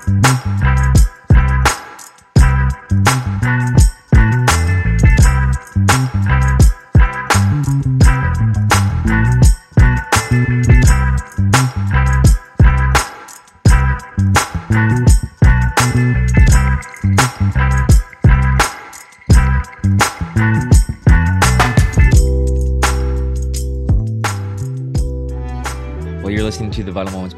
to the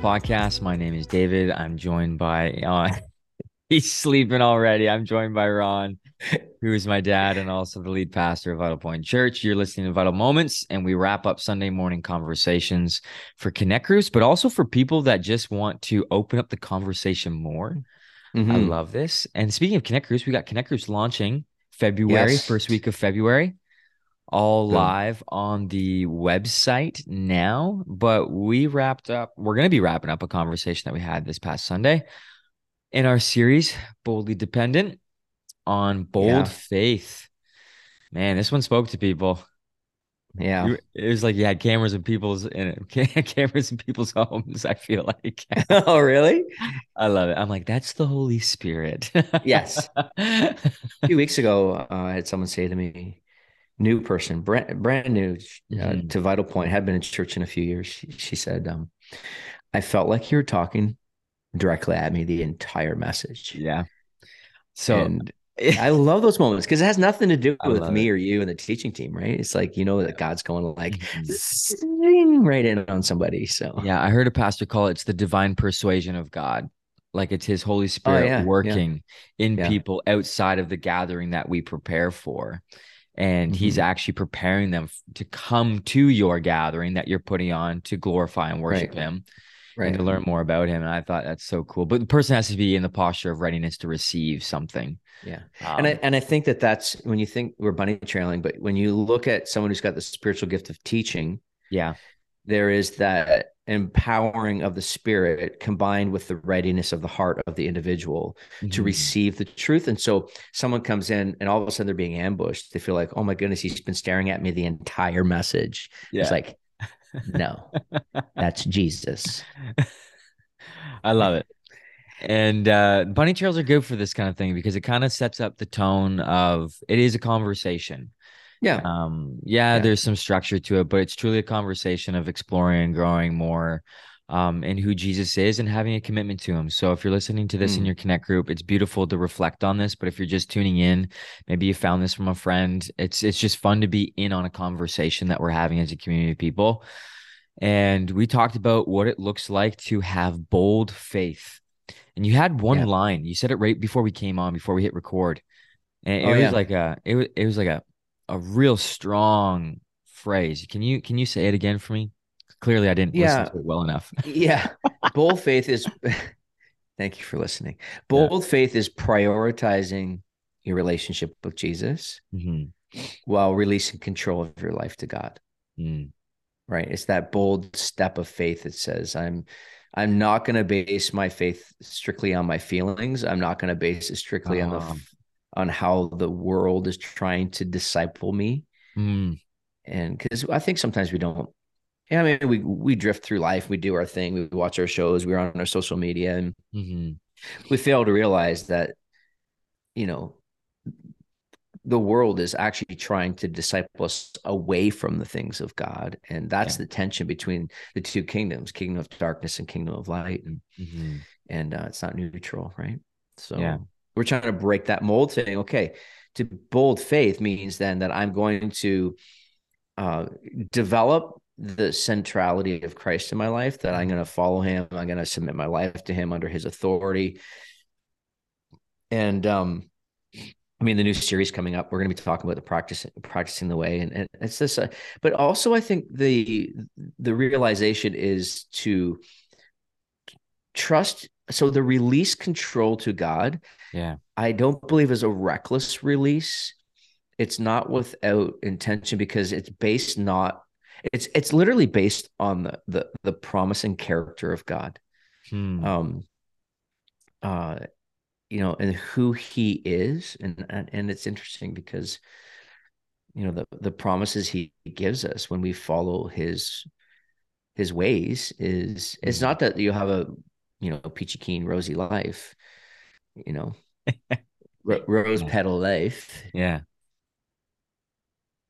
podcast. My name is David. I'm joined by, uh, he's sleeping already. I'm joined by Ron, who is my dad and also the lead pastor of Vital Point Church. You're listening to Vital Moments, and we wrap up Sunday morning conversations for Connect groups, but also for people that just want to open up the conversation more. Mm-hmm. I love this. And speaking of Connect groups, we got Connect groups launching February, yes. first week of February all live on the website now. But we wrapped up, we're going to be wrapping up a conversation that we had this past Sunday in our series, Boldly Dependent, on bold yeah. faith. Man, this one spoke to people. Yeah. It was like you had cameras in people's in cameras in people's homes, I feel like. oh, really? I love it. I'm like, that's the Holy Spirit. yes. A few weeks ago, uh, I had someone say to me, new person, brand, brand new uh, mm-hmm. to Vital Point, had been in church in a few years. She, she said, um, I felt like you were talking directly at me the entire message. Yeah. So and I love those moments because it has nothing to do with me it. or you and the teaching team, right? It's like you know that God's going to like mm-hmm. right in on somebody. So yeah, I heard a pastor call it it's the divine persuasion of God. Like it's his Holy oh, Spirit oh, yeah, working yeah. in yeah. people outside of the gathering that we prepare for and mm-hmm. he's actually preparing them to come to your gathering that you're putting on to glorify and worship right. him right. and to learn more about him and i thought that's so cool but the person has to be in the posture of readiness to receive something yeah um, and i and i think that that's when you think we're bunny trailing but when you look at someone who's got the spiritual gift of teaching yeah there is that empowering of the spirit combined with the readiness of the heart of the individual mm-hmm. to receive the truth. And so someone comes in and all of a sudden they're being ambushed. They feel like oh my goodness he's been staring at me the entire message. Yeah. it's like no that's jesus. I love it. And uh bunny trails are good for this kind of thing because it kind of sets up the tone of it is a conversation yeah. Um, yeah, yeah, there's some structure to it, but it's truly a conversation of exploring and growing more um in who Jesus is and having a commitment to him. So if you're listening to this mm. in your connect group, it's beautiful to reflect on this, but if you're just tuning in, maybe you found this from a friend, it's it's just fun to be in on a conversation that we're having as a community of people. And we talked about what it looks like to have bold faith. And you had one yeah. line. You said it right before we came on, before we hit record. And it oh, was yeah. like a it was it was like a a real strong phrase. Can you can you say it again for me? Clearly, I didn't yeah. listen to it well enough. yeah, bold faith is. thank you for listening. Bold yeah. faith is prioritizing your relationship with Jesus mm-hmm. while releasing control of your life to God. Mm. Right, it's that bold step of faith that says, "I'm." I'm not going to base my faith strictly on my feelings. I'm not going to base it strictly on the um, on how the world is trying to disciple me. Mm. And because I think sometimes we don't, yeah, I mean, we we drift through life, we do our thing, we watch our shows, we're on our social media, and mm-hmm. we fail to realize that, you know, the world is actually trying to disciple us away from the things of God, and that's yeah. the tension between the two kingdoms, kingdom of darkness and kingdom of light, and mm-hmm. and uh, it's not neutral, right? So yeah. We're trying to break that mold, saying, okay, to bold faith means then that I'm going to uh, develop the centrality of Christ in my life, that I'm going to follow him, I'm going to submit my life to him under his authority. And um, I mean, the new series coming up, we're going to be talking about the practicing practicing the way, and, and it's this. Uh, but also, I think the the realization is to trust. So the release control to God yeah. I don't believe is a reckless release. It's not without intention because it's based not it's it's literally based on the the the promise and character of God. Hmm. Um uh you know and who he is and, and and it's interesting because you know the the promises he gives us when we follow his his ways is it's hmm. not that you have a you know, peachy keen, rosy life, you know, ro- rose petal life. Yeah.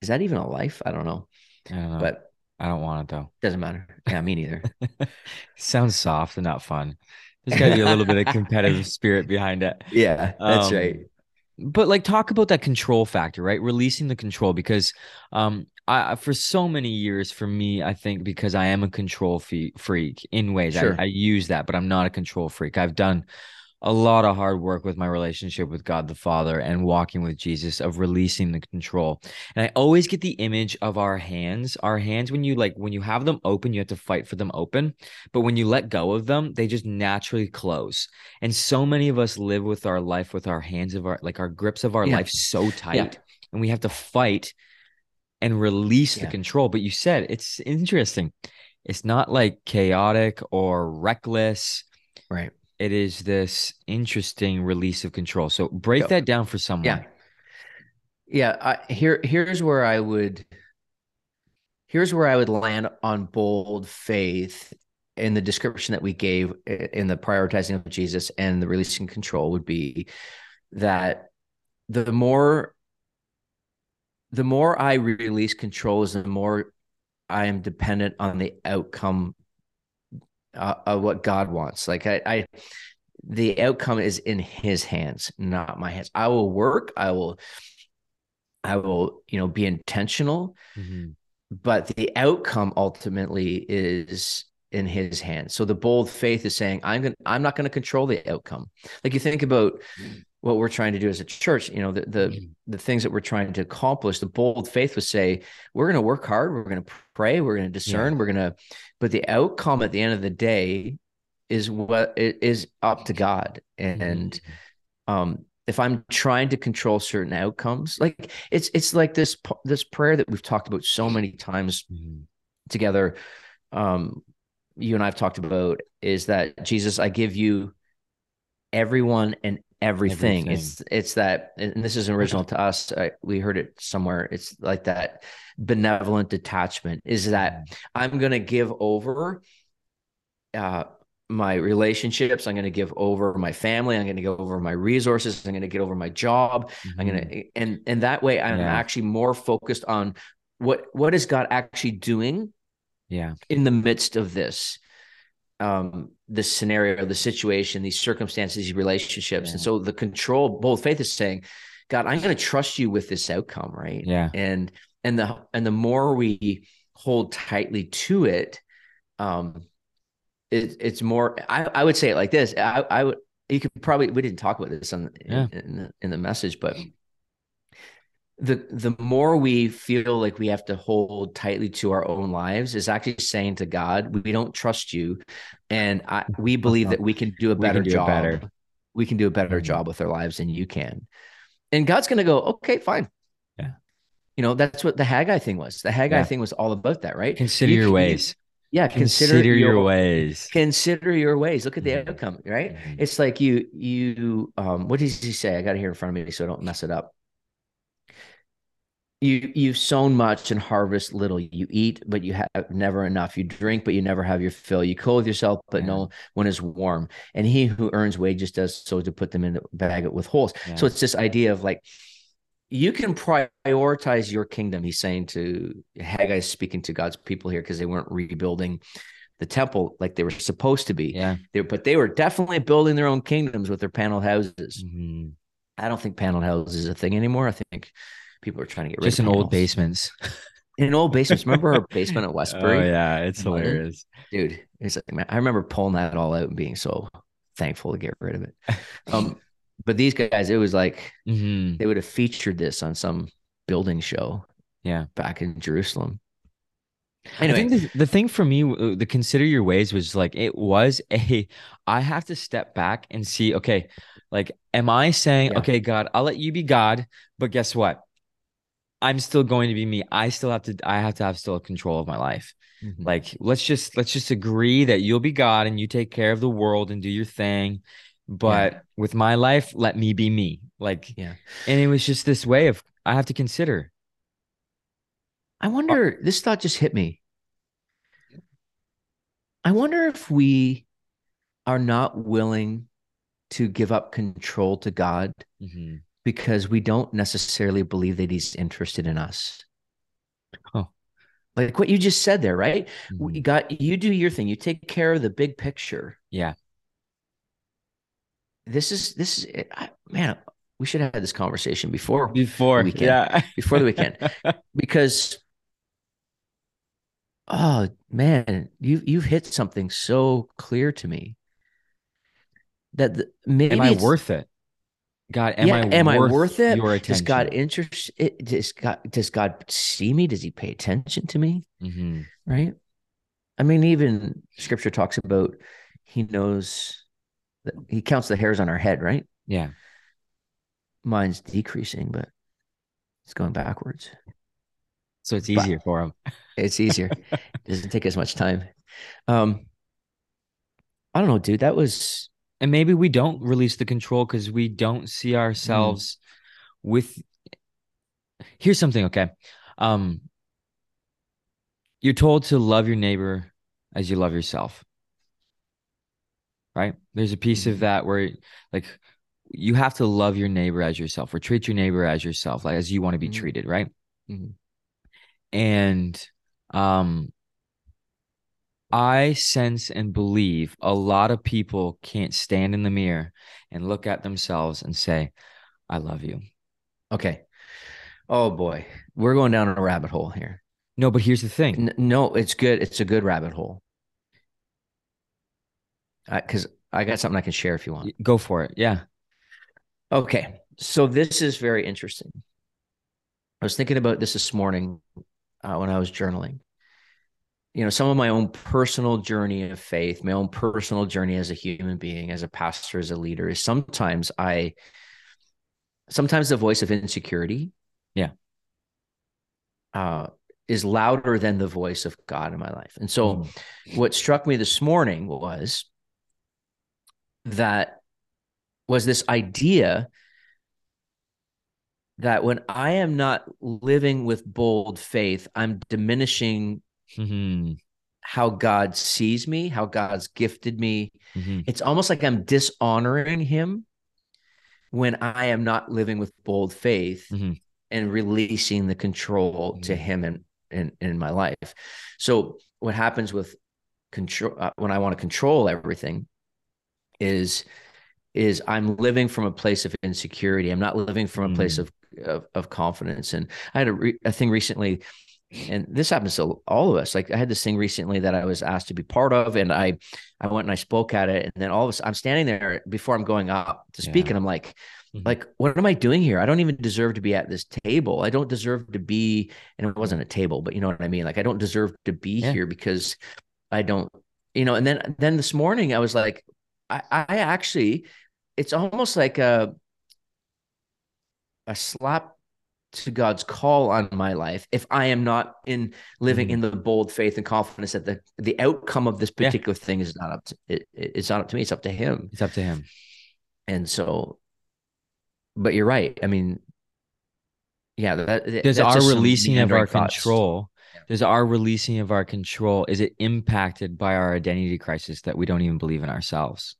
Is that even a life? I don't know. I don't know. But I don't want it though. Doesn't matter. Yeah, me neither. Sounds soft and not fun. There's got to be a little bit of competitive spirit behind it. Yeah, that's um, right. But like, talk about that control factor, right? Releasing the control because, um, I for so many years for me, I think because I am a control freak in ways, sure. I, I use that, but I'm not a control freak. I've done a lot of hard work with my relationship with God the Father and walking with Jesus of releasing the control. And I always get the image of our hands. Our hands, when you like, when you have them open, you have to fight for them open. But when you let go of them, they just naturally close. And so many of us live with our life with our hands of our, like our grips of our yeah. life so tight. Yeah. And we have to fight and release yeah. the control. But you said it's interesting. It's not like chaotic or reckless. Right it is this interesting release of control. So break that down for someone. Yeah. Yeah. I, here, here's where I would, here's where I would land on bold faith in the description that we gave in the prioritizing of Jesus and the releasing control would be that the more, the more I release controls, the more I am dependent on the outcome uh, of what God wants. Like I, I, the outcome is in His hands, not my hands. I will work. I will, I will, you know, be intentional, mm-hmm. but the outcome ultimately is in His hands. So the bold faith is saying, I'm gonna. I'm not going to control the outcome. Like you think about what we're trying to do as a church you know the the, mm-hmm. the things that we're trying to accomplish the bold faith would say we're going to work hard we're going to pray we're going to discern yeah. we're going to but the outcome at the end of the day is what it is up to god and mm-hmm. um if i'm trying to control certain outcomes like it's it's like this this prayer that we've talked about so many times mm-hmm. together um you and i've talked about is that jesus i give you everyone and everything. everything. It's it's that, and this is original to us. I, we heard it somewhere. It's like that benevolent detachment. Is that mm. I'm going to give over uh, my relationships. I'm going to give over my family. I'm going to give over my resources. I'm going to get over my job. Mm-hmm. I'm going to, and and that way, I'm yeah. actually more focused on what what is God actually doing. Yeah. In the midst of this, um, this scenario, the situation, these circumstances, these relationships. Yeah. And so the control, both faith is saying, God, I'm going to trust you with this outcome, right? Yeah. And and the and the more we hold tightly to it, um, it, it's more. I, I would say it like this. I, I would. You could probably. We didn't talk about this on yeah. in, in, the, in the message, but the the more we feel like we have to hold tightly to our own lives is actually saying to God, we don't trust you, and I, we believe that we can do a better do job. Better. We can do a better mm-hmm. job with our lives than you can, and God's going to go, okay, fine. Yeah, you know that's what the Haggai thing was. The Haggai yeah. thing was all about that, right? Consider you, your ways. Yeah, consider, consider your, your, ways. Consider your ways. Look at the mm-hmm. outcome, right? Mm-hmm. It's like you you um what does he say? I got it here in front of me so I don't mess it up you you've sown much and harvest little. You eat but you have never enough. You drink but you never have your fill. You clothe yourself but yeah. no one is warm. And he who earns wages does so to put them in the bag with holes. Yeah. so it's this idea of like you can prioritize your kingdom he's saying to haggai speaking to god's people here because they weren't rebuilding the temple like they were supposed to be. Yeah. They, but they were definitely building their own kingdoms with their panel houses. Mm-hmm. i don't think panel houses is a thing anymore. I think people are trying to get rid of just in old basements. in old basements. Remember our basement at Westbury? Oh yeah, it's hilarious, dude. It's like man, I remember pulling that all out and being so thankful to get rid of it. Um, but these guys, it was like mm-hmm. they would have featured this on some building show. Yeah, back in Jerusalem. Anyway. I think the, the thing for me, the consider your ways was like it was a. I have to step back and see. Okay, like, am I saying, yeah. okay, God, I'll let you be God, but guess what? I'm still going to be me. I still have to I have to have still control of my life. Mm-hmm. Like let's just let's just agree that you'll be God and you take care of the world and do your thing. But yeah. with my life, let me be me. Like yeah. And it was just this way of I have to consider. I wonder, this thought just hit me. I wonder if we are not willing to give up control to God mm-hmm. Because we don't necessarily believe that He's interested in us. Oh, like what you just said there, right? Mm-hmm. You got you do your thing. You take care of the big picture. Yeah. This is this is I, man. We should have had this conversation before before the weekend, yeah before the weekend because oh man you you've hit something so clear to me that the, maybe am I worth it? God, am yeah, I am worth I worth it? Your attention? Does God interest? It, does God does God see me? Does He pay attention to me? Mm-hmm. Right. I mean, even Scripture talks about He knows that He counts the hairs on our head. Right. Yeah. Mine's decreasing, but it's going backwards. So it's easier but for him. It's easier. it doesn't take as much time. Um, I don't know, dude. That was and maybe we don't release the control because we don't see mm. ourselves mm. with here's something okay um you're told to love your neighbor as you love yourself right there's a piece mm. of mm-hmm. that where like you have to love your neighbor as yourself or treat your neighbor as yourself like as you want to be mm. treated right mm-hmm. and um I sense and believe a lot of people can't stand in the mirror and look at themselves and say, I love you. Okay. Oh boy. We're going down a rabbit hole here. No, but here's the thing. N- no, it's good. It's a good rabbit hole. Because I, I got something I can share if you want. Go for it. Yeah. Okay. So this is very interesting. I was thinking about this this morning uh, when I was journaling you know some of my own personal journey of faith my own personal journey as a human being as a pastor as a leader is sometimes i sometimes the voice of insecurity yeah uh is louder than the voice of god in my life and so mm. what struck me this morning was that was this idea that when i am not living with bold faith i'm diminishing mm-hmm. how God sees me, how God's gifted me. Mm-hmm. It's almost like I'm dishonoring Him when I am not living with bold faith mm-hmm. and releasing the control to mm-hmm. Him in, in in my life. So what happens with control uh, when I want to control everything is is I'm living from a place of insecurity. I'm not living from a place mm. of of, of confidence. And I had a, re- a thing recently and this happens to all of us like i had this thing recently that i was asked to be part of and i i went and i spoke at it and then all of a sudden i'm standing there before i'm going up to speak yeah. and i'm like mm-hmm. like what am i doing here i don't even deserve to be at this table i don't deserve to be and it wasn't a table but you know what i mean like i don't deserve to be yeah. here because i don't you know and then then this morning i was like i i actually it's almost like a a slap to God's call on my life if I am not in living mm-hmm. in the bold faith and confidence that the the outcome of this particular yeah. thing is not up to it, it's not up to me it's up to him. It's up to him. And so but you're right. I mean yeah that, does our releasing of our thoughts. control does our releasing of our control is it impacted by our identity crisis that we don't even believe in ourselves?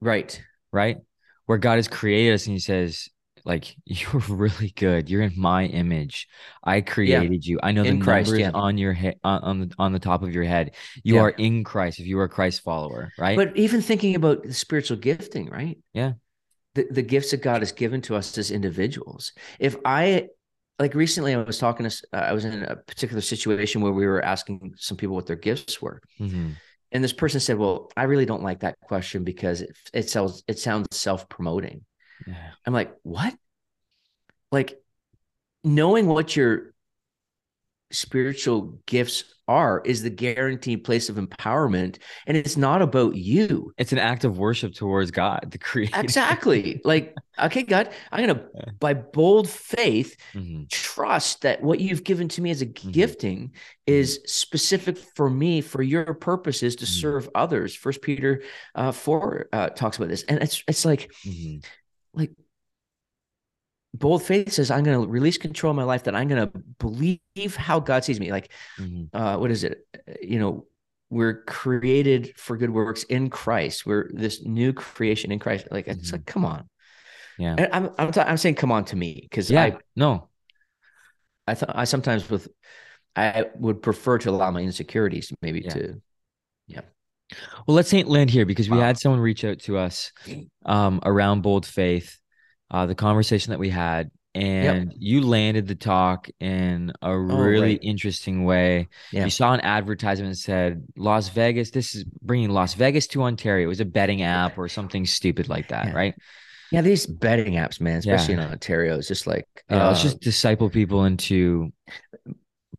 Right. Right? Where God has created us and he says like you're really good. You're in my image. I created yeah. you. I know in the Christ, numbers yeah. on your head on, on the on the top of your head. You yeah. are in Christ if you are a Christ follower, right? But even thinking about the spiritual gifting, right? Yeah. The the gifts that God has given to us as individuals. If I like recently I was talking to uh, I was in a particular situation where we were asking some people what their gifts were. Mm-hmm. And this person said, "Well, I really don't like that question because it it sounds it sounds self-promoting." Yeah. I'm like, what? Like knowing what your spiritual gifts are is the guaranteed place of empowerment and it's not about you it's an act of worship towards god the creator exactly like okay god i'm gonna by bold faith mm-hmm. trust that what you've given to me as a mm-hmm. gifting is specific for me for your purposes to mm-hmm. serve others first peter uh 4 uh, talks about this and it's it's like mm-hmm like bold faith says i'm going to release control of my life that i'm going to believe how god sees me like mm-hmm. uh what is it you know we're created for good works in Christ. We're this new creation in Christ. Like it's mm-hmm. like, come on. Yeah. And I'm I'm, t- I'm saying come on to me because yeah, I no. I thought I sometimes with I would prefer to allow my insecurities maybe yeah. to yeah. Well, let's say it land here because we wow. had someone reach out to us um, around bold faith. Uh, the conversation that we had and yep. you landed the talk in a oh, really right. interesting way. Yeah. You saw an advertisement that said Las Vegas. This is bringing Las Vegas to Ontario. It was a betting app or something stupid like that, yeah. right? Yeah, these betting apps, man, especially yeah. in Ontario, it's just like yeah, uh, let's just disciple people into.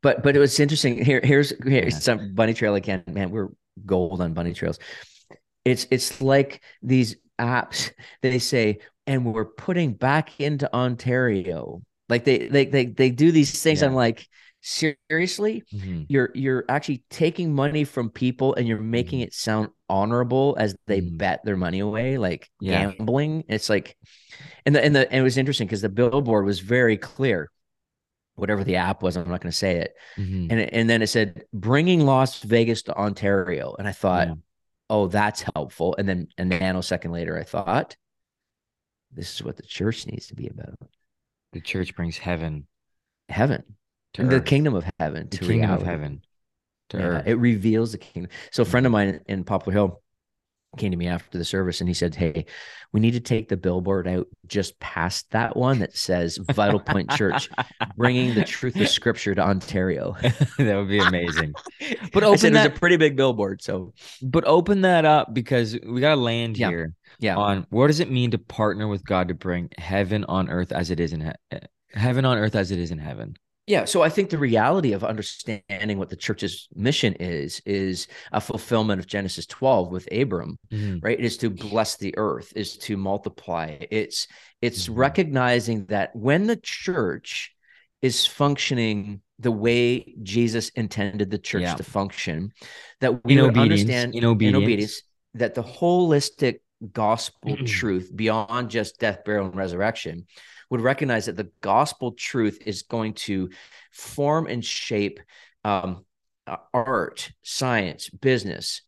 But but it was interesting. Here here's here's some bunny trail again, man. We're gold on bunny trails. It's it's like these apps. They say and we're putting back into Ontario. Like they they they they do these things. Yeah. I'm like, seriously, mm-hmm. you're you're actually taking money from people and you're making mm-hmm. it sound honorable as they mm-hmm. bet their money away, like yeah. gambling. It's like, and the and the and it was interesting because the billboard was very clear. Whatever the app was, I'm not going to say it. Mm-hmm. And and then it said bringing Las Vegas to Ontario, and I thought, oh, that's helpful. And then a nanosecond later, I thought, this is what the church needs to be about. The church brings heaven, heaven, the kingdom of heaven, the kingdom reality. of heaven. Yeah. It reveals the kingdom. So a friend of mine in Poplar Hill came to me after the service and he said, Hey, we need to take the billboard out just past that one that says Vital Point Church, bringing the truth of scripture to Ontario. that would be amazing. but open that, it was a pretty big billboard. So, but open that up because we got to land yeah. here yeah. on what does it mean to partner with God to bring heaven on earth as it is in he- eh, heaven on earth as it is in heaven. Yeah, so I think the reality of understanding what the church's mission is is a fulfillment of Genesis 12 with Abram, mm-hmm. right? It is to bless the earth, is to multiply. It's it's mm-hmm. recognizing that when the church is functioning the way Jesus intended the church yeah. to function, that we in understand in obedience. in obedience that the holistic gospel truth beyond just death, burial, and resurrection would recognize that the gospel truth is going to form and shape um, art, science, business,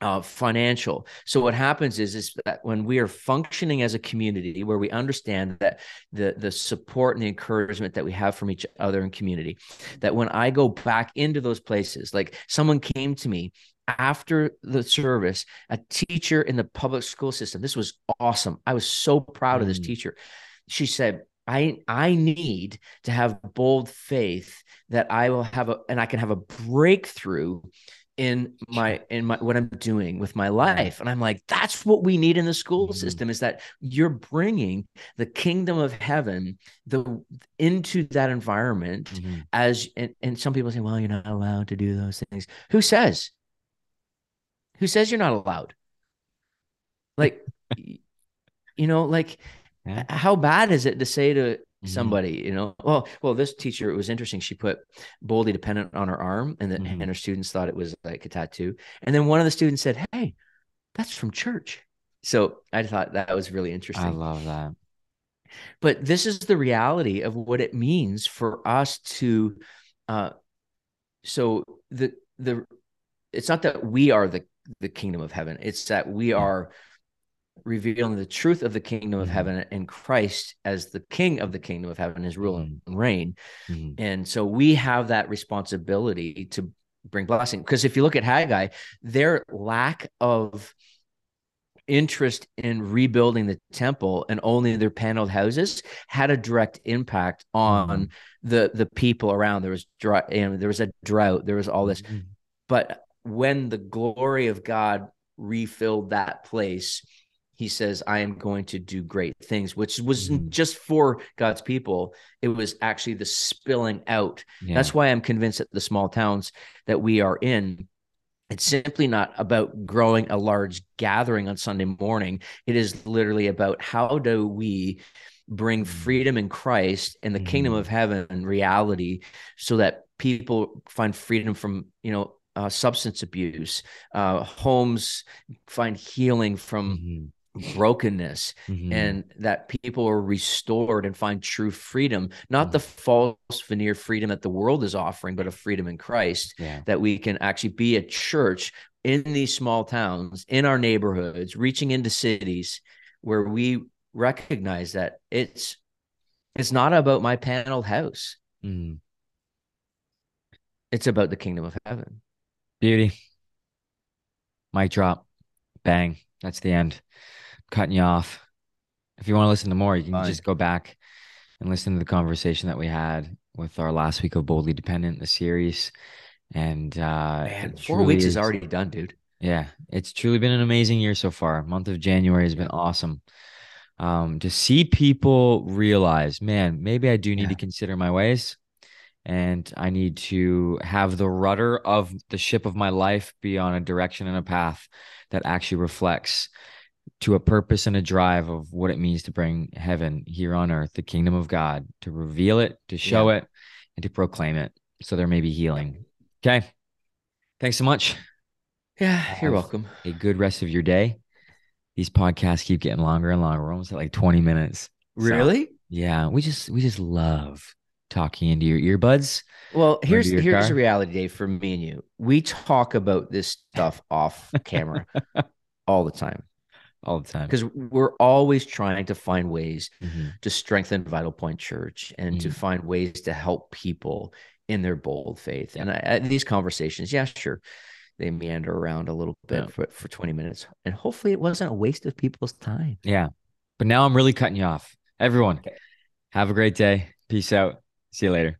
uh, financial. So what happens is is that when we are functioning as a community, where we understand that the the support and the encouragement that we have from each other in community, that when I go back into those places, like someone came to me after the service, a teacher in the public school system. This was awesome. I was so proud mm. of this mm. teacher. She said, I I need to have bold faith that I will have a and I can have a breakthrough in my in my what I'm doing with my life. And I'm like, that's what we need in the school mm-hmm. system is that you're bringing the kingdom of heaven the into that environment mm-hmm. as and, and some people say, well, you're not allowed to do those things. Who says? Who says you're not allowed? Like, you know, like, yeah. how bad is it to say to mm-hmm. somebody, you know, well, well, this teacher, it was interesting. She put boldly dependent on her arm, and then mm-hmm. and her students thought it was like a tattoo. And then one of the students said, "Hey, that's from church." So I thought that was really interesting. I love that. But this is the reality of what it means for us to. Uh, so the the it's not that we are the the kingdom of heaven. It's that we are revealing the truth of the kingdom of mm-hmm. heaven and Christ as the king of the kingdom of heaven, his rule mm-hmm. and reign. Mm-hmm. And so we have that responsibility to bring blessing. Because if you look at Haggai, their lack of interest in rebuilding the temple and only their paneled houses had a direct impact on mm-hmm. the the people around. There was dry, and there was a drought. There was all this, mm-hmm. but when the glory of God refilled that place, he says, I am going to do great things, which wasn't mm-hmm. just for God's people. It was actually the spilling out. Yeah. That's why I'm convinced that the small towns that we are in, it's simply not about growing a large gathering on Sunday morning. It is literally about how do we bring mm-hmm. freedom in Christ and the mm-hmm. kingdom of heaven reality so that people find freedom from, you know, uh, substance abuse, uh, homes find healing from mm-hmm. Brokenness mm-hmm. and that people are restored and find true freedom not mm-hmm. the false veneer freedom that the world is offering but a freedom in christ yeah. that we can actually be a church in these small towns in our neighborhoods reaching into cities where we recognize that it's it's not about my paneled house mm. it's about the kingdom of heaven beauty mic drop bang that's the end cutting you off. If you want to listen to more, you can Fine. just go back and listen to the conversation that we had with our last week of Boldly Dependent, the series. And uh Man, four weeks is, is already done, dude. Yeah, it's truly been an amazing year so far. Month of January has been awesome. Um, to see people realize, man, maybe I do need yeah. to consider my ways and I need to have the rudder of the ship of my life be on a direction and a path that actually reflects to a purpose and a drive of what it means to bring heaven here on earth, the kingdom of God, to reveal it, to show yeah. it, and to proclaim it. So there may be healing. Okay. Thanks so much. Yeah, you're welcome. A good rest of your day. These podcasts keep getting longer and longer. We're almost at like 20 minutes. Really? So, yeah. We just we just love talking into your earbuds. Well, here's here's the reality, Dave, for me and you. We talk about this stuff off camera all the time all the time because we're always trying to find ways mm-hmm. to strengthen vital point church and mm-hmm. to find ways to help people in their bold faith and I, I, these conversations yeah sure they meander around a little bit yeah. for, for 20 minutes and hopefully it wasn't a waste of people's time yeah but now i'm really cutting you off everyone okay. have a great day peace out see you later